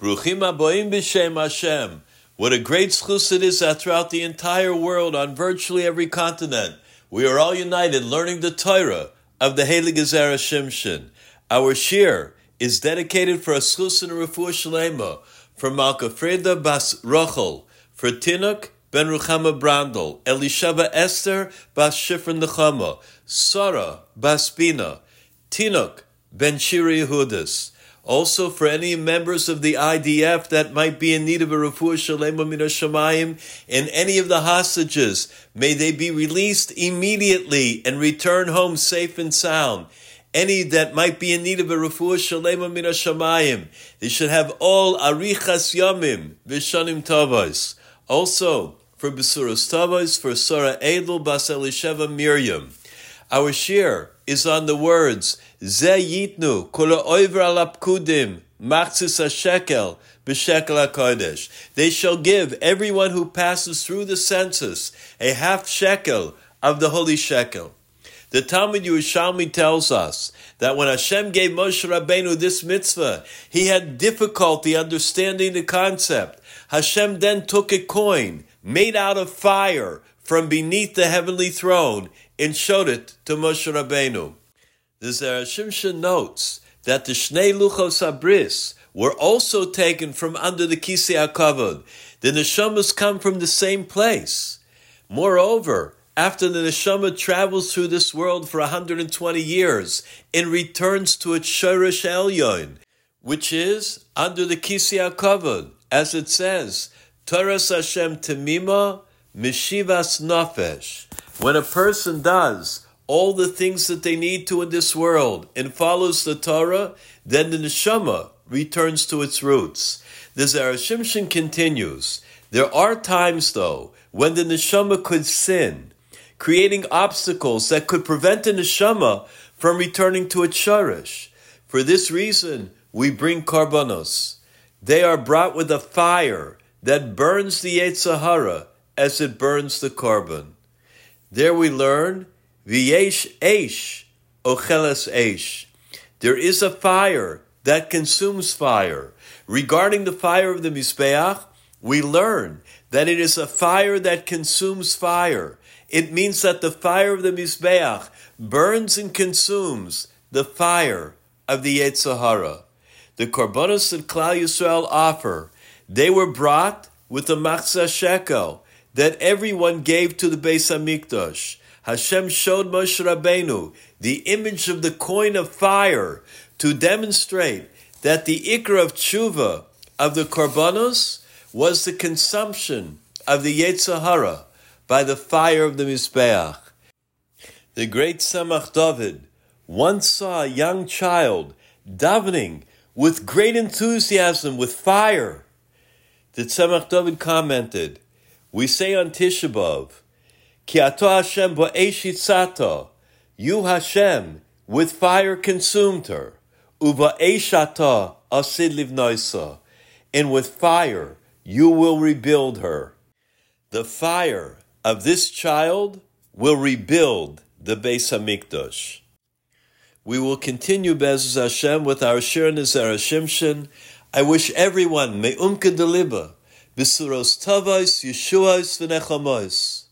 Bruchim aboim b'shem Hashem. What a great schus it is that throughout the entire world, on virtually every continent, we are all united learning the Torah of the Heilige Zera Shimshon. Our shiur is dedicated for a schus and a refuah shalema from Malka Freda Bas Rochel, for Tinuk ben Ruchama Brandel, Elishava Esther Bas Shifrin Nechama, Sarah Bas Bina, Tinuk ben Shiri Yehudis. Also, for any members of the IDF that might be in need of a refuah shalema min shamayim and any of the hostages, may they be released immediately and return home safe and sound. Any that might be in need of a refuah shalema min shamayim, they should have all arichas yamim v'shanim tavos. Also, for Besuros Tavos, for Sarah Edel Bas Elisheva Miriam. Our shiur is on the words Ze yitnu kula oiver alapkudim machzis shekel b'shekel hakodesh. They shall give everyone who passes through the census a half shekel of the holy shekel. The Talmud Yerushalmi tells us that when Hashem gave Moshe Rabbeinu this mitzvah, he had difficulty understanding the concept. Hashem then took a coin made out of fire from beneath the heavenly throne and showed it to Moshe Rabbeinu. The Zera Shimshon notes that the Shnei Luchos HaBris were also taken from under the Kisei HaKavod. The neshamas come from the same place. Moreover, after the neshama travels through this world for 120 years and returns to its Shorish Elyon, which is under the Kisei HaKavod, as it says, Torah Hashem Temima Mishivas Nafesh. When a person does all the things that they need to in this world and follows the Torah, then the neshama returns to its roots. The Zera Shimshon continues. There are times, though, when the neshama could sin, creating obstacles that could prevent the neshama from returning to its sharish. For this reason, we bring karbanos. They are brought with a fire that burns the Yetzer Hara as it burns the carbon. There we learn V'yesh eish, ocheles eish. There is a fire that consumes fire. Regarding the fire of the Mizbeach, we learn that it is a fire that consumes fire. It means that the fire of the Mizbeach burns and consumes the fire of the Yetzer Hara. The korbanos that Klal Yisrael offer, they were brought with the machzah shekel that everyone gave to the Beis Hamikdash. Hashem showed Moshe Rabbeinu the image of the coin of fire to demonstrate that the ikra of tshuva of the korbanos was the consumption of the Yetzer Hara by the fire of the Mizbeach. The great Tzemach David once saw a young child davening with great enthusiasm, with fire. The Tzemach David commented, We say on Tisha B'Av, Ki ato Hashem bo'esh You Hashem with fire consumed her. Uva eshata asid livnoisa. And with fire you will rebuild her. The fire of this child will rebuild the Beis Hamikdash. We will continue Bez Hashem with our Shiur Nizar Shimshon. I wish everyone me'umka deliba, bisuros tavos, yeshuas v'nechamos.